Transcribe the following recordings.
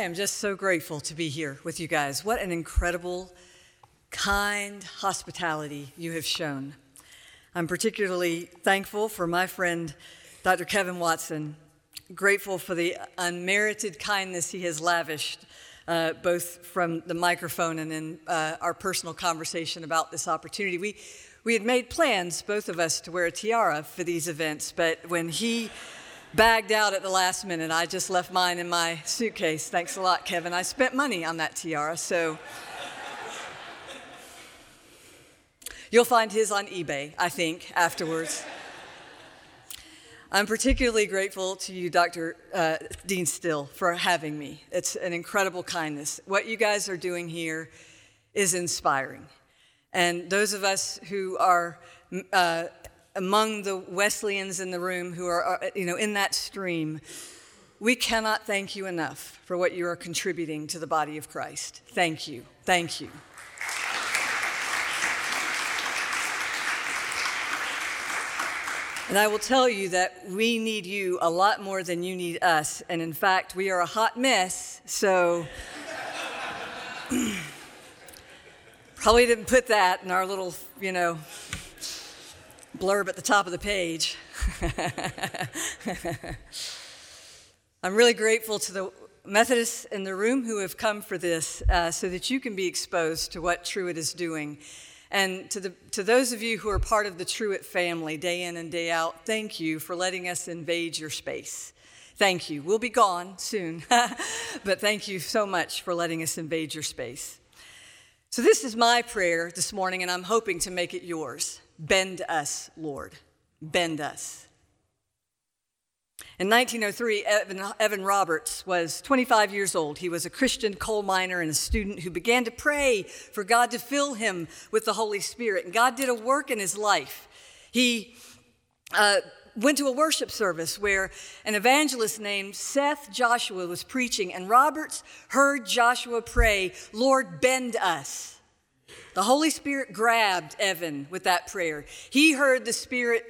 I am just so grateful to be here with you guys. What an incredible, kind hospitality you have shown. I'm particularly thankful for my friend, Dr. Kevin Watson, grateful for the unmerited kindness he has lavished, uh, both from the microphone and in uh, our personal conversation about this opportunity. We, we had made plans, both of us, to wear a tiara for these events, but when he bagged out at the last minute, I just left mine in my suitcase. Thanks a lot, Kevin. I spent money on that tiara, so. You'll find his on eBay, I think, afterwards. I'm particularly grateful to you, Dr. Uh, Dean Still, for having me. It's an incredible kindness. What you guys are doing here is inspiring. And those of us who are uh, among the Wesleyans in the room who are, you know, in that stream, we cannot thank you enough for what you are contributing to the body of Christ. Thank you. Thank you. And I will tell you that we need you a lot more than you need us. And in fact, we are a hot mess, so probably didn't put that in our little, you know, blurb at the top of the page. I'm really grateful to the Methodists in the room who have come for this uh, so that you can be exposed to what Truett is doing. And to, the, to those of you who are part of the Truett family day in and day out, thank you for letting us invade your space. Thank you. We'll be gone soon, but thank you so much for letting us invade your space. So, this is my prayer this morning, and I'm hoping to make it yours. Bend us, Lord. Bend us. In 1903, Evan, Roberts was 25 years old. He was a Christian coal miner and a student who began to pray for God to fill him with the Holy Spirit. And God did a work in his life. He uh, went to a worship service where an evangelist named Seth Joshua was preaching, and Roberts heard Joshua pray, Lord, bend us. The Holy Spirit grabbed Evan with that prayer. He heard the Spirit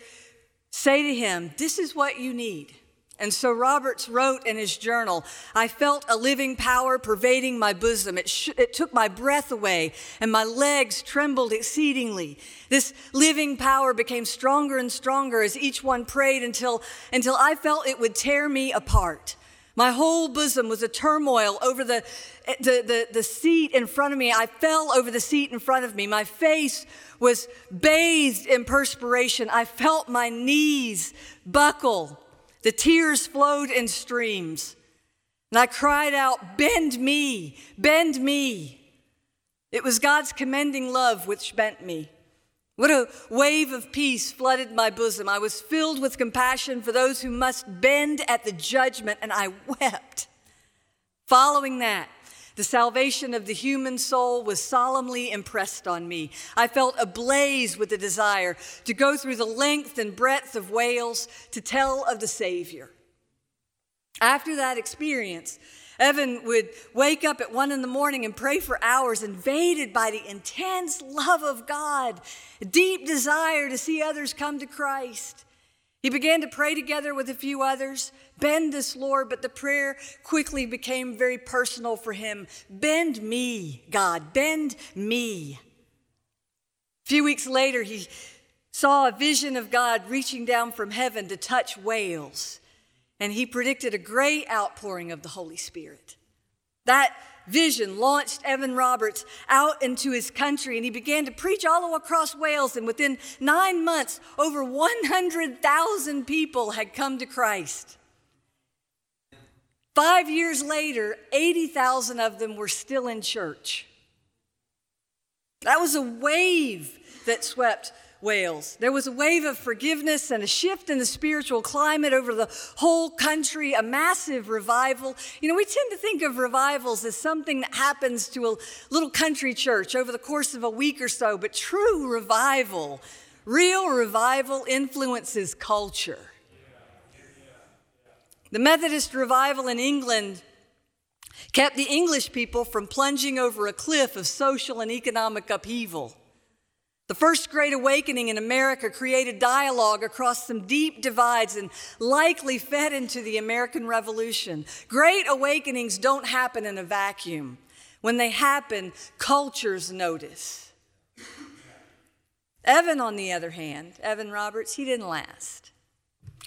say to him, This is what you need. And so Roberts wrote in his journal, I felt a living power pervading my bosom. It, sh- it took my breath away, and my legs trembled exceedingly. This living power became stronger and stronger as each one prayed until, until I felt it would tear me apart. My whole bosom was a turmoil over the, the, the, the seat in front of me. I fell over the seat in front of me. My face was bathed in perspiration. I felt my knees buckle. The tears flowed in streams. And I cried out, Bend me, bend me. It was God's commending love which bent me. What a wave of peace flooded my bosom. I was filled with compassion for those who must bend at the judgment, and I wept. Following that, the salvation of the human soul was solemnly impressed on me. I felt ablaze with the desire to go through the length and breadth of Wales to tell of the Savior. After that experience, Evan would wake up at one in the morning and pray for hours, invaded by the intense love of God, a deep desire to see others come to Christ. He began to pray together with a few others. Bend this, Lord, but the prayer quickly became very personal for him. Bend me, God, bend me. A few weeks later, he saw a vision of God reaching down from heaven to touch Wales, and he predicted a great outpouring of the Holy Spirit. That vision launched Evan Roberts out into his country, and he began to preach all across Wales. And within nine months, over 100,000 people had come to Christ. Five years later, 80,000 of them were still in church. That was a wave that swept Wales. There was a wave of forgiveness and a shift in the spiritual climate over the whole country, a massive revival. You know, we tend to think of revivals as something that happens to a little country church over the course of a week or so, but true revival, real revival influences culture. The Methodist revival in England kept the English people from plunging over a cliff of social and economic upheaval. The first great awakening in America created dialogue across some deep divides and likely fed into the American Revolution. Great awakenings don't happen in a vacuum. When they happen, cultures notice. Evan, on the other hand, Evan Roberts, he didn't last.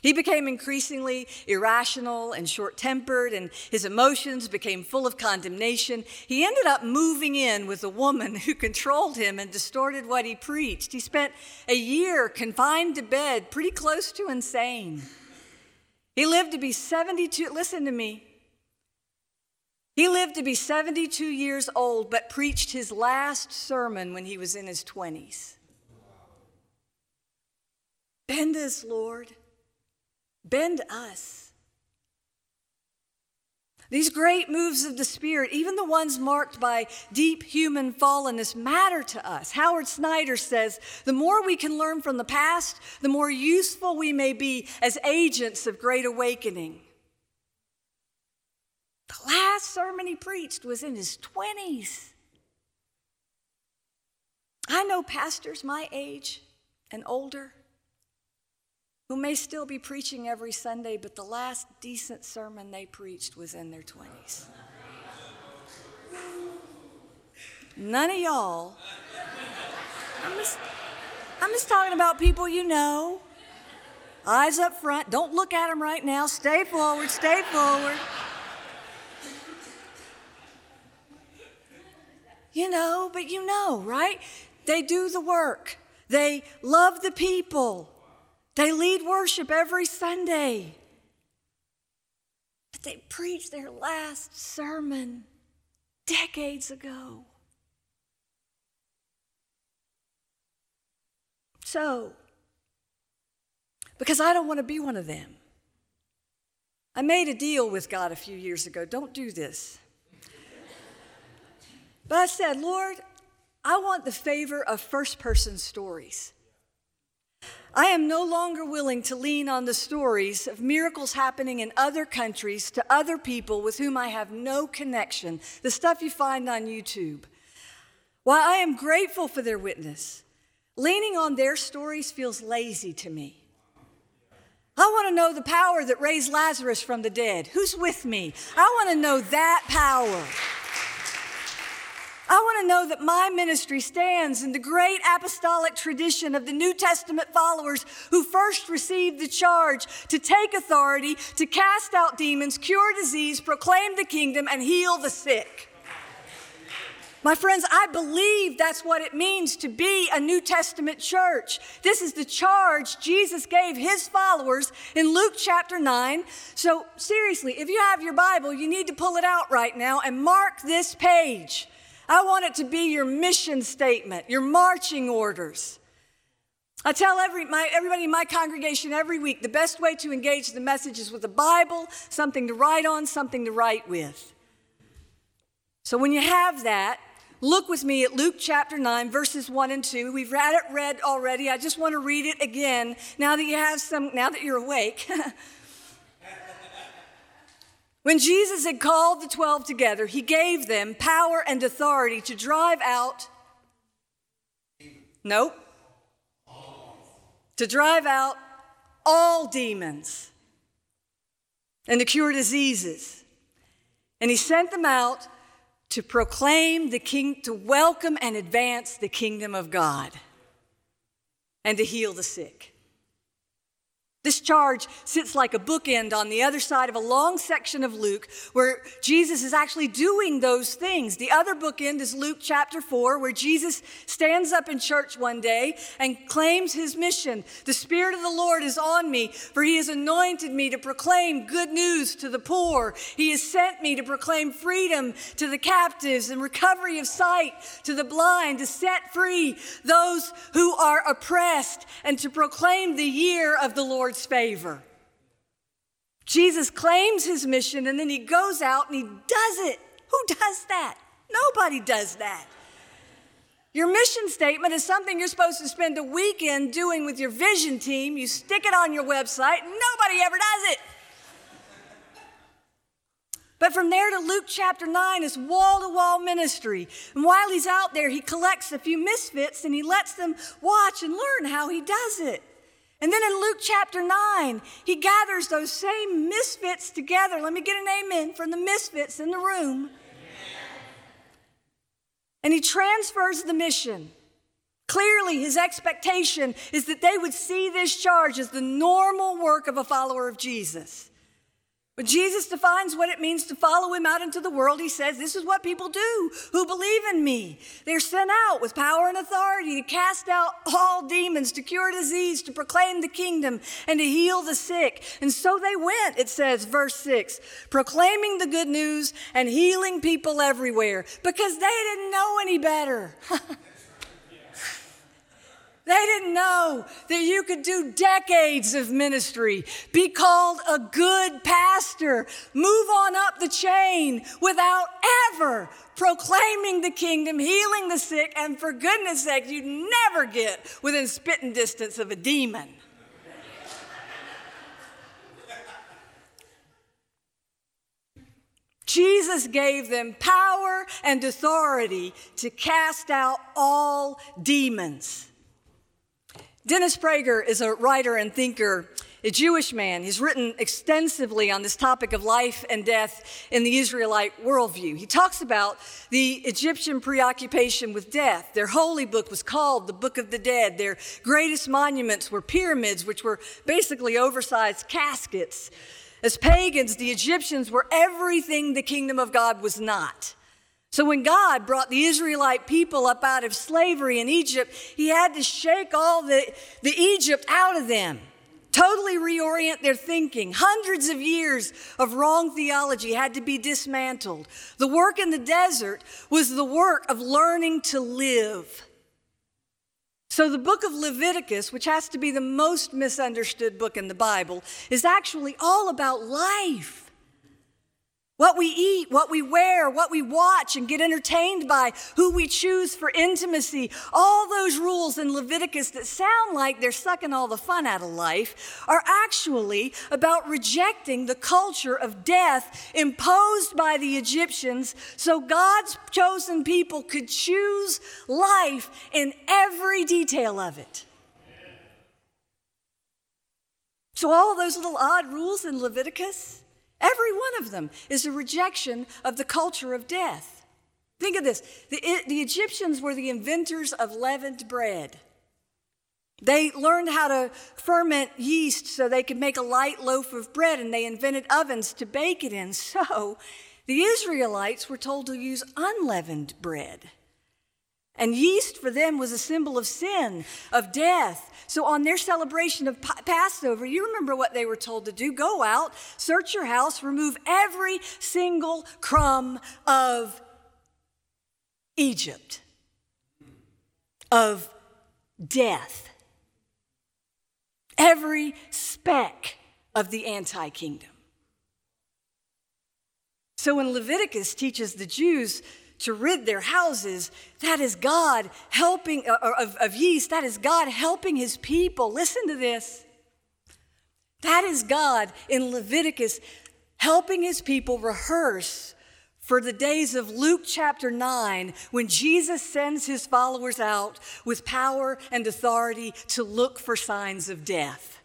He became increasingly irrational and short tempered, and his emotions became full of condemnation. He ended up moving in with a woman who controlled him and distorted what he preached. He spent a year confined to bed, pretty close to insane. He lived to be 72, listen to me. He lived to be 72 years old, but preached his last sermon when he was in his 20s. Bend us, Lord. Bend us. These great moves of the Spirit, even the ones marked by deep human fallenness, matter to us. Howard Snyder says the more we can learn from the past, the more useful we may be as agents of great awakening. The last sermon he preached was in his 20s. I know pastors my age and older who may still be preaching every Sunday, but the last decent sermon they preached was in their 20s. None of y'all. I'm just, I'm just talking about people you know. Eyes up front. Don't look at them right now. Stay forward, stay forward. You know, but you know, right? They do the work, they love the people. They lead worship every Sunday. But they preached their last sermon decades ago. So, because I don't want to be one of them, I made a deal with God a few years ago. Don't do this. But I said, Lord, I want the favor of first person stories. I am no longer willing to lean on the stories of miracles happening in other countries to other people with whom I have no connection, the stuff you find on YouTube. While I am grateful for their witness, leaning on their stories feels lazy to me. I want to know the power that raised Lazarus from the dead. Who's with me? I want to know that power. I want to know that my ministry stands in the great apostolic tradition of the New Testament followers who first received the charge to take authority, to cast out demons, cure disease, proclaim the kingdom, and heal the sick. My friends, I believe that's what it means to be a New Testament church. This is the charge Jesus gave his followers in Luke chapter 9. So, seriously, if you have your Bible, you need to pull it out right now and mark this page. I want it to be your mission statement, your marching orders. I tell every, my, everybody in my congregation every week the best way to engage the message is with a Bible, something to write on, something to write with. So when you have that, look with me at Luke chapter 9, verses 1 and 2. We've had it read already. I just want to read it again now that you have some, now that you're awake. When Jesus had called the 12 together, he gave them power and authority to drive out. Nope. To drive out all demons and to cure diseases. And he sent them out to proclaim the king, to welcome and advance the kingdom of God and to heal the sick. This charge sits like a bookend on the other side of a long section of Luke where Jesus is actually doing those things. The other bookend is Luke chapter 4, where Jesus stands up in church one day and claims his mission. The Spirit of the Lord is on me, for he has anointed me to proclaim good news to the poor. He has sent me to proclaim freedom to the captives and recovery of sight to the blind, to set free those who are oppressed, and to proclaim the year of the Lord Lord's favor. Jesus claims his mission and then he goes out and he does it. Who does that? Nobody does that. Your mission statement is something you're supposed to spend a weekend doing with your vision team. You stick it on your website, nobody ever does it. But from there to Luke chapter 9 is wall to wall ministry. And while he's out there, he collects a few misfits and he lets them watch and learn how he does it. And then in Luke chapter 9, he gathers those same misfits together. Let me get an amen from the misfits in the room. And he transfers the mission. Clearly, his expectation is that they would see this charge as the normal work of a follower of Jesus. When Jesus defines what it means to follow him out into the world, he says, This is what people do who believe in me. They're sent out with power and authority to cast out all demons, to cure disease, to proclaim the kingdom, and to heal the sick. And so they went, it says, verse 6, proclaiming the good news and healing people everywhere because they didn't know any better. They didn't know that you could do decades of ministry, be called a good pastor, move on up the chain without ever proclaiming the kingdom, healing the sick, and for goodness sake, you'd never get within spitting distance of a demon. Jesus gave them power and authority to cast out all demons. Dennis Prager is a writer and thinker, a Jewish man. He's written extensively on this topic of life and death in the Israelite worldview. He talks about the Egyptian preoccupation with death. Their holy book was called the Book of the Dead. Their greatest monuments were pyramids, which were basically oversized caskets. As pagans, the Egyptians were everything the kingdom of God was not. So when God brought the Israelite people up out of slavery in Egypt, he had to shake all the, the Egypt out of them, totally reorient their thinking. Hundreds of years of wrong theology had to be dismantled. The work in the desert was the work of learning to live. So, the book of Leviticus, which has to be the most misunderstood book in the Bible, is actually all about life. What we eat, what we wear, what we watch and get entertained by, who we choose for intimacy, all those rules in Leviticus that sound like they're sucking all the fun out of life are actually about rejecting the culture of death imposed by the Egyptians so God's chosen people could choose life in every detail of it. So, all those little odd rules in Leviticus, Every one of them is a rejection of the culture of death. Think of this the, the Egyptians were the inventors of leavened bread. They learned how to ferment yeast so they could make a light loaf of bread, and they invented ovens to bake it in. So the Israelites were told to use unleavened bread. And yeast for them was a symbol of sin, of death. So on their celebration of Passover, you remember what they were told to do go out, search your house, remove every single crumb of Egypt, of death, every speck of the anti kingdom. So when Leviticus teaches the Jews to rid their houses. That is God helping, uh, uh, of, of yeast, that is God helping his people. Listen to this. That is God in Leviticus helping his people rehearse for the days of Luke chapter 9 when Jesus sends his followers out with power and authority to look for signs of death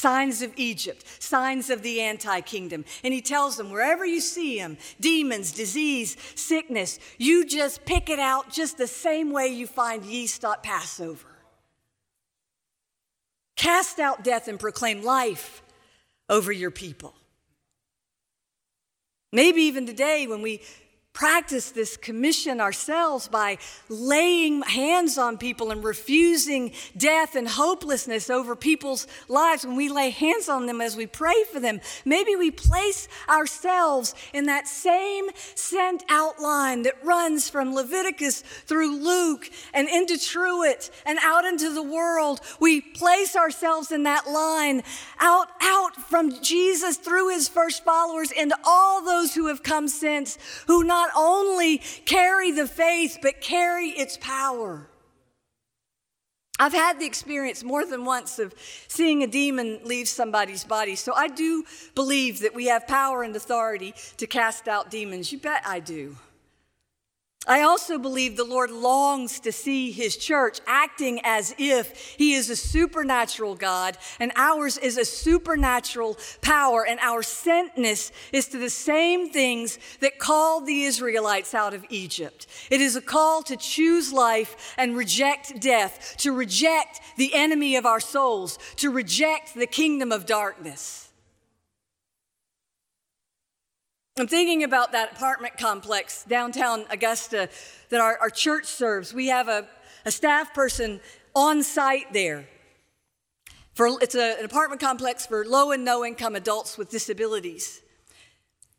signs of Egypt, signs of the anti kingdom. And he tells them, wherever you see them, demons, disease, sickness, you just pick it out just the same way you find yeast at Passover. Cast out death and proclaim life over your people. Maybe even today, when we practice this commission ourselves by laying hands on people and refusing death and hopelessness over people's lives when we lay hands on them as we pray for them. Maybe we place ourselves in that same sent outline that runs from Leviticus through Luke and into Truett and out into the world. We place ourselves in that line out, out from Jesus through his first followers into all those who have come since, who not not only carry the faith, but carry its power. I've had the experience more than once of seeing a demon leave somebody's body. So I do believe that we have power and authority to cast out demons. You bet I do. I also believe the Lord longs to see his church acting as if he is a supernatural God and ours is a supernatural power, and our sentness is to the same things that called the Israelites out of Egypt. It is a call to choose life and reject death, to reject the enemy of our souls, to reject the kingdom of darkness. I'm thinking about that apartment complex downtown Augusta that our, our church serves. We have a, a staff person on site there. For, it's a, an apartment complex for low and no income adults with disabilities.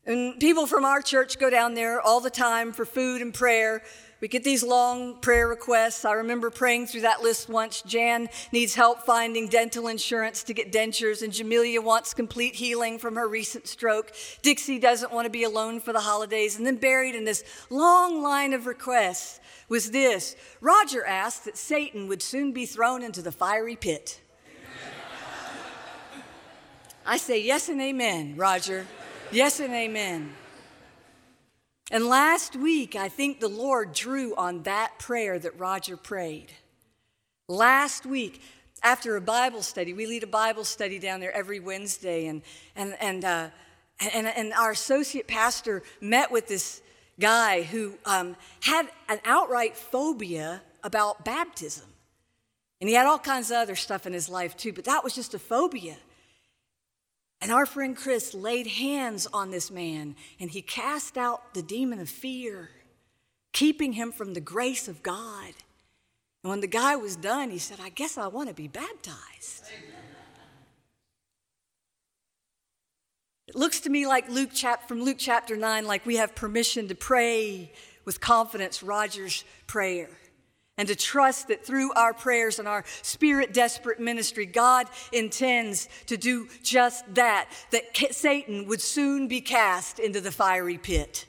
And people from our church go down there all the time for food and prayer. We get these long prayer requests. I remember praying through that list once. Jan needs help finding dental insurance to get dentures, and Jamelia wants complete healing from her recent stroke. Dixie doesn't want to be alone for the holidays. And then, buried in this long line of requests, was this Roger asked that Satan would soon be thrown into the fiery pit. I say yes and amen, Roger. Yes and amen. And last week, I think the Lord drew on that prayer that Roger prayed. Last week, after a Bible study, we lead a Bible study down there every Wednesday, and, and, and, uh, and, and our associate pastor met with this guy who um, had an outright phobia about baptism. And he had all kinds of other stuff in his life too, but that was just a phobia. And our friend Chris laid hands on this man and he cast out the demon of fear, keeping him from the grace of God. And when the guy was done, he said, I guess I want to be baptized. It looks to me like Luke chap- from Luke chapter 9, like we have permission to pray with confidence Roger's prayer and to trust that through our prayers and our spirit desperate ministry, God intends to do just that, that Satan would soon be cast into the fiery pit.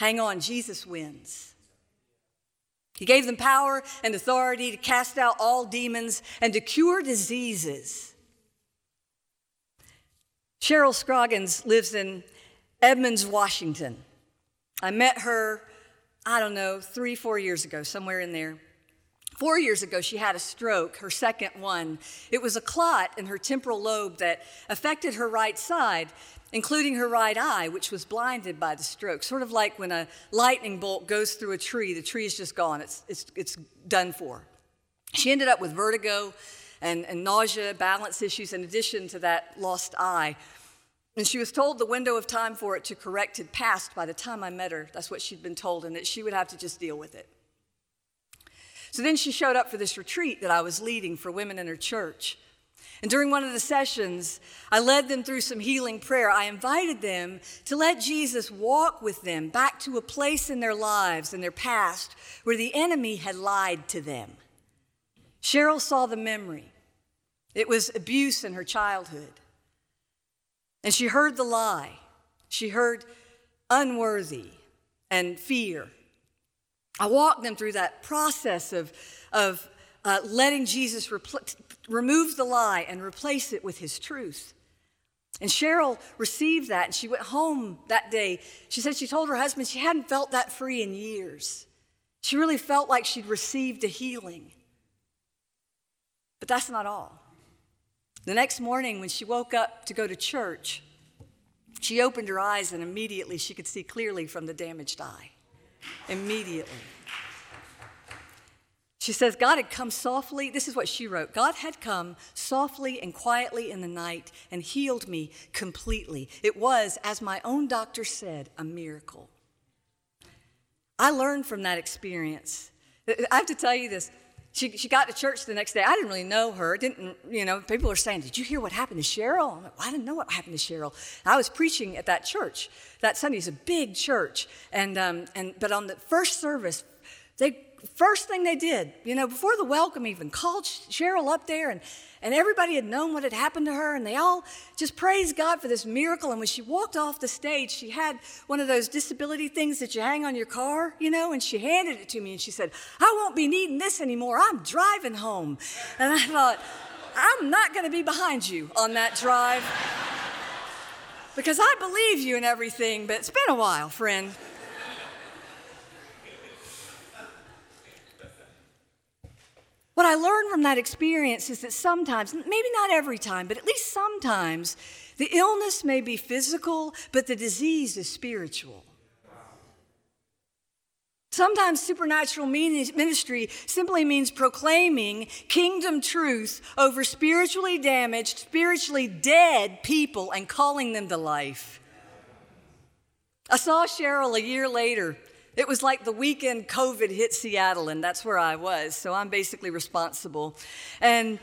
Hang on, Jesus wins. He gave them power and authority to cast out all demons and to cure diseases. Cheryl Scroggins lives in Edmonds, Washington. I met her I don't know, three, four years ago, somewhere in there. Four years ago, she had a stroke, her second one. It was a clot in her temporal lobe that affected her right side, including her right eye, which was blinded by the stroke. Sort of like when a lightning bolt goes through a tree, the tree is just gone, it's, it's, it's done for. She ended up with vertigo and, and nausea, balance issues, in addition to that lost eye. And she was told the window of time for it to correct had passed by the time I met her. That's what she'd been told, and that she would have to just deal with it. So then she showed up for this retreat that I was leading for women in her church. And during one of the sessions, I led them through some healing prayer. I invited them to let Jesus walk with them back to a place in their lives, in their past, where the enemy had lied to them. Cheryl saw the memory. It was abuse in her childhood. And she heard the lie. She heard unworthy and fear. I walked them through that process of, of uh, letting Jesus repl- remove the lie and replace it with his truth. And Cheryl received that and she went home that day. She said she told her husband she hadn't felt that free in years. She really felt like she'd received a healing. But that's not all. The next morning, when she woke up to go to church, she opened her eyes and immediately she could see clearly from the damaged eye. Immediately. She says, God had come softly. This is what she wrote God had come softly and quietly in the night and healed me completely. It was, as my own doctor said, a miracle. I learned from that experience. I have to tell you this she, she got to church the next day. I didn't really know her. Didn't you know? People were saying, "Did you hear what happened to Cheryl?" I'm like, well, I didn't know what happened to Cheryl. I was preaching at that church that Sunday. It's a big church, and um, and but on the first service, they first thing they did, you know, before the welcome even, called Cheryl up there and, and everybody had known what had happened to her and they all just praised God for this miracle. And when she walked off the stage, she had one of those disability things that you hang on your car, you know, and she handed it to me and she said, I won't be needing this anymore. I'm driving home. And I thought, I'm not going to be behind you on that drive because I believe you and everything, but it's been a while, friend. What I learned from that experience is that sometimes, maybe not every time, but at least sometimes, the illness may be physical, but the disease is spiritual. Sometimes supernatural ministry simply means proclaiming kingdom truth over spiritually damaged, spiritually dead people and calling them to life. I saw Cheryl a year later it was like the weekend COVID hit Seattle, and that's where I was, so I'm basically responsible. And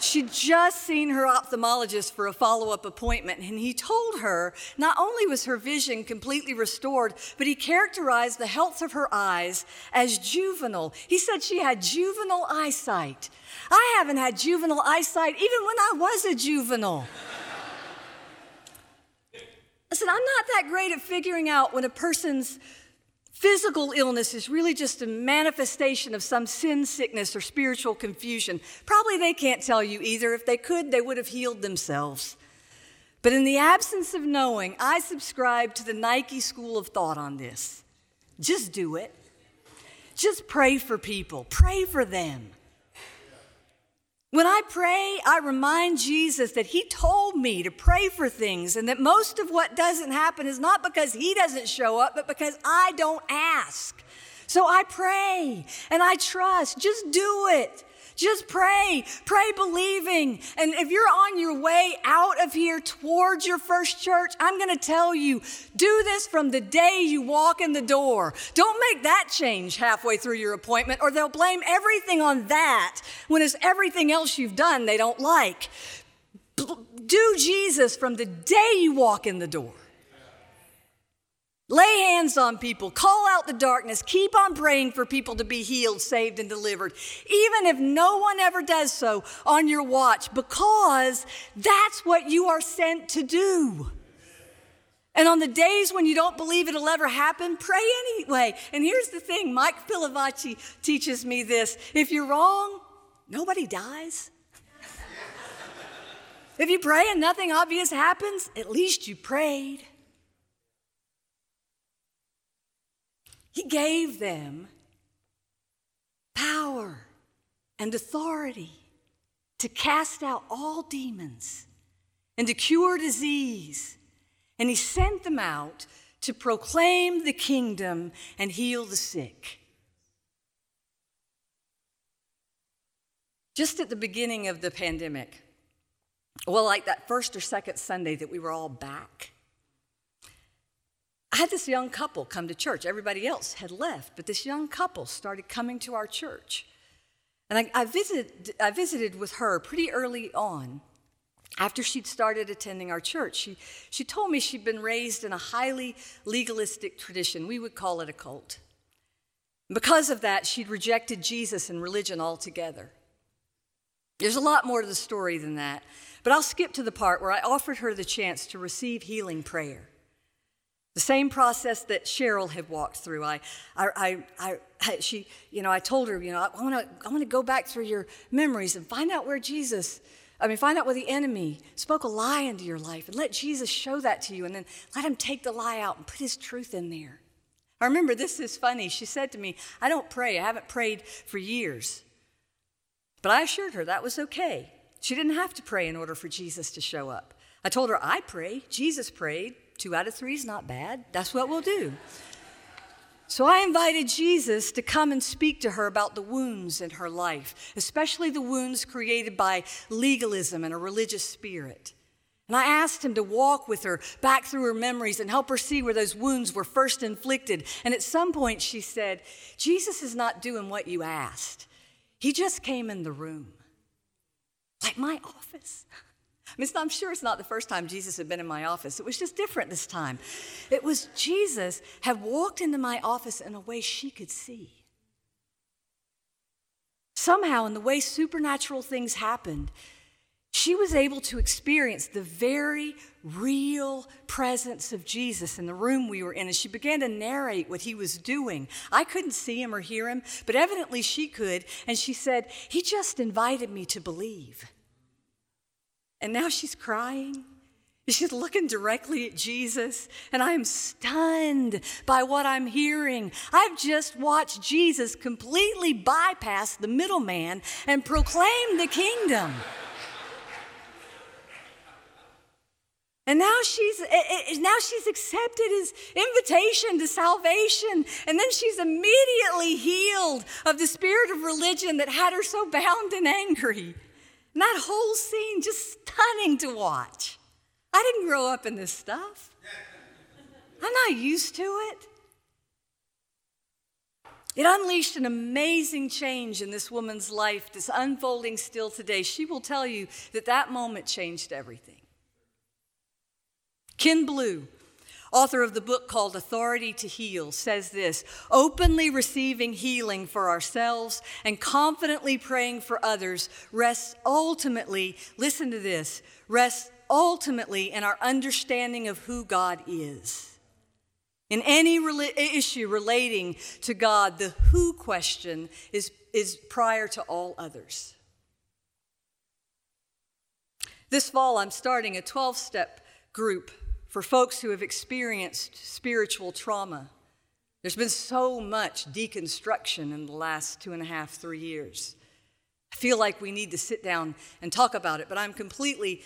she'd just seen her ophthalmologist for a follow up appointment, and he told her not only was her vision completely restored, but he characterized the health of her eyes as juvenile. He said she had juvenile eyesight. I haven't had juvenile eyesight even when I was a juvenile. I said, I'm not that great at figuring out when a person's Physical illness is really just a manifestation of some sin sickness or spiritual confusion. Probably they can't tell you either. If they could, they would have healed themselves. But in the absence of knowing, I subscribe to the Nike school of thought on this. Just do it. Just pray for people, pray for them. When I pray, I remind Jesus that He told me to pray for things and that most of what doesn't happen is not because He doesn't show up, but because I don't ask. So I pray and I trust. Just do it. Just pray, pray believing. And if you're on your way out of here towards your first church, I'm going to tell you do this from the day you walk in the door. Don't make that change halfway through your appointment, or they'll blame everything on that when it's everything else you've done they don't like. Do Jesus from the day you walk in the door. Lay hands on people, call out the darkness, keep on praying for people to be healed, saved, and delivered, even if no one ever does so on your watch, because that's what you are sent to do. And on the days when you don't believe it'll ever happen, pray anyway. And here's the thing Mike Pilavachi teaches me this if you're wrong, nobody dies. if you pray and nothing obvious happens, at least you prayed. He gave them power and authority to cast out all demons and to cure disease. And He sent them out to proclaim the kingdom and heal the sick. Just at the beginning of the pandemic, well, like that first or second Sunday that we were all back, had this young couple come to church. Everybody else had left, but this young couple started coming to our church. And I, I, visited, I visited with her pretty early on. After she'd started attending our church, she, she told me she'd been raised in a highly legalistic tradition. We would call it a cult. Because of that, she'd rejected Jesus and religion altogether. There's a lot more to the story than that, but I'll skip to the part where I offered her the chance to receive healing prayer. The same process that Cheryl had walked through. I, I, I, I she, you know, I told her, you know, I want to, I want to go back through your memories and find out where Jesus, I mean, find out where the enemy spoke a lie into your life and let Jesus show that to you and then let him take the lie out and put his truth in there. I remember this is funny. She said to me, I don't pray. I haven't prayed for years. But I assured her that was okay. She didn't have to pray in order for Jesus to show up. I told her, I pray. Jesus prayed. Two out of three is not bad. That's what we'll do. So I invited Jesus to come and speak to her about the wounds in her life, especially the wounds created by legalism and a religious spirit. And I asked him to walk with her back through her memories and help her see where those wounds were first inflicted. And at some point, she said, Jesus is not doing what you asked. He just came in the room, like my office. I mean, I'm sure it's not the first time Jesus had been in my office. It was just different this time. It was Jesus had walked into my office in a way she could see. somehow, in the way supernatural things happened, she was able to experience the very real presence of Jesus in the room we were in. And she began to narrate what he was doing. I couldn't see him or hear him, but evidently she could. And she said, He just invited me to believe. And now she's crying. She's looking directly at Jesus, and I am stunned by what I'm hearing. I've just watched Jesus completely bypass the middleman and proclaim the kingdom. And now she's, eh, eh, now she's accepted his invitation to salvation. And then she's immediately healed of the spirit of religion that had her so bound and angry. And that whole scene just stunning to watch. I didn't grow up in this stuff. I'm not used to it. It unleashed an amazing change in this woman's life that's unfolding still today. She will tell you that that moment changed everything. Ken Blue, author of the book called Authority to Heal, says this openly receiving healing for ourselves and confidently praying for others rests ultimately, listen to this, rests ultimately in our understanding of who God is. In any issue relating to God, the who question is, is prior to all others. This fall, I'm starting a 12 step group for folks who have experienced spiritual trauma. There's been so much deconstruction in the last two and a half, three years. I feel like we need to sit down and talk about it, but I'm completely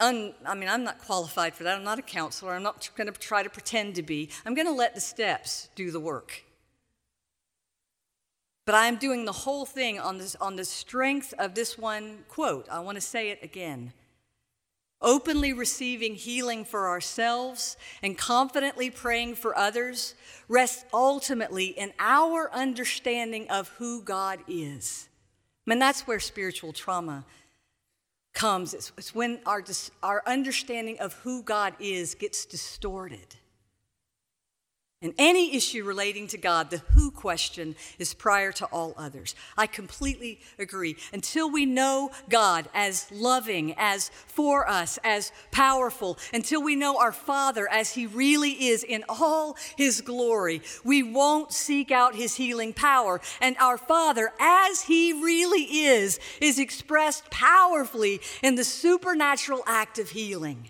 un, I mean, I'm not qualified for that. I'm not a counselor. I'm not going to try to pretend to be. I'm going to let the steps do the work. But I'm doing the whole thing on, this, on the strength of this one quote. I want to say it again openly receiving healing for ourselves and confidently praying for others rests ultimately in our understanding of who God is. I mean, that's where spiritual trauma comes. It's, it's when our, our understanding of who God is gets distorted. And any issue relating to God, the who question is prior to all others. I completely agree. Until we know God as loving, as for us, as powerful, until we know our Father as He really is in all His glory, we won't seek out His healing power. And our Father, as He really is, is expressed powerfully in the supernatural act of healing.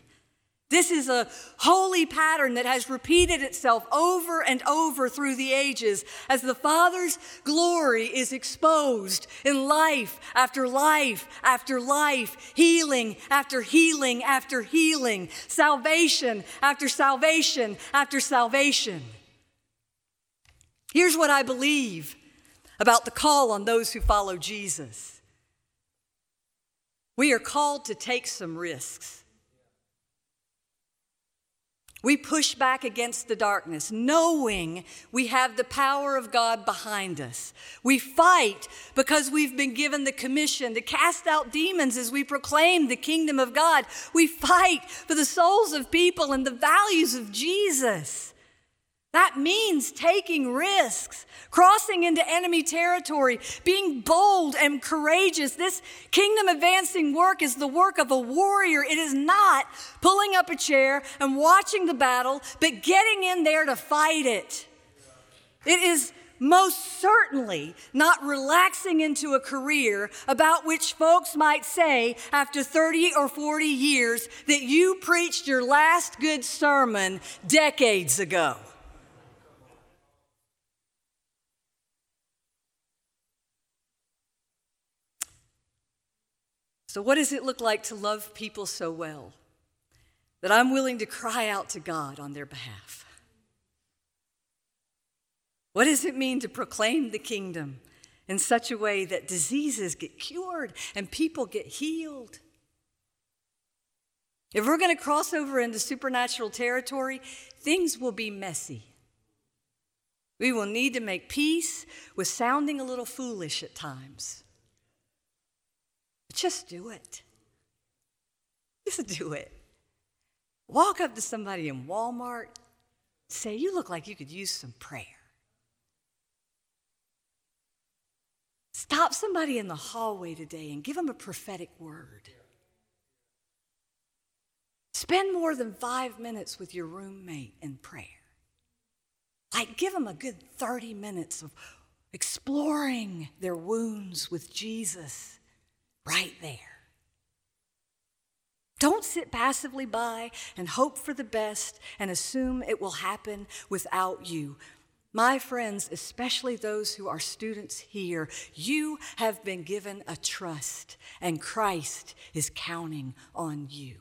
This is a holy pattern that has repeated itself over and over through the ages as the Father's glory is exposed in life after life after life, healing after healing after healing, salvation after salvation after salvation. Here's what I believe about the call on those who follow Jesus we are called to take some risks. We push back against the darkness, knowing we have the power of God behind us. We fight because we've been given the commission to cast out demons as we proclaim the kingdom of God. We fight for the souls of people and the values of Jesus. That means taking risks, crossing into enemy territory, being bold and courageous. This kingdom advancing work is the work of a warrior. It is not pulling up a chair and watching the battle, but getting in there to fight it. It is most certainly not relaxing into a career about which folks might say after 30 or 40 years that you preached your last good sermon decades ago. So, what does it look like to love people so well that I'm willing to cry out to God on their behalf? What does it mean to proclaim the kingdom in such a way that diseases get cured and people get healed? If we're going to cross over into supernatural territory, things will be messy. We will need to make peace with sounding a little foolish at times. Just do it. Just do it. Walk up to somebody in Walmart, say, You look like you could use some prayer. Stop somebody in the hallway today and give them a prophetic word. Spend more than five minutes with your roommate in prayer. Like, give them a good 30 minutes of exploring their wounds with Jesus right there. Don't sit passively by and hope for the best and assume it will happen without you. My friends, especially those who are students here, you have been given a trust, and Christ is counting on you.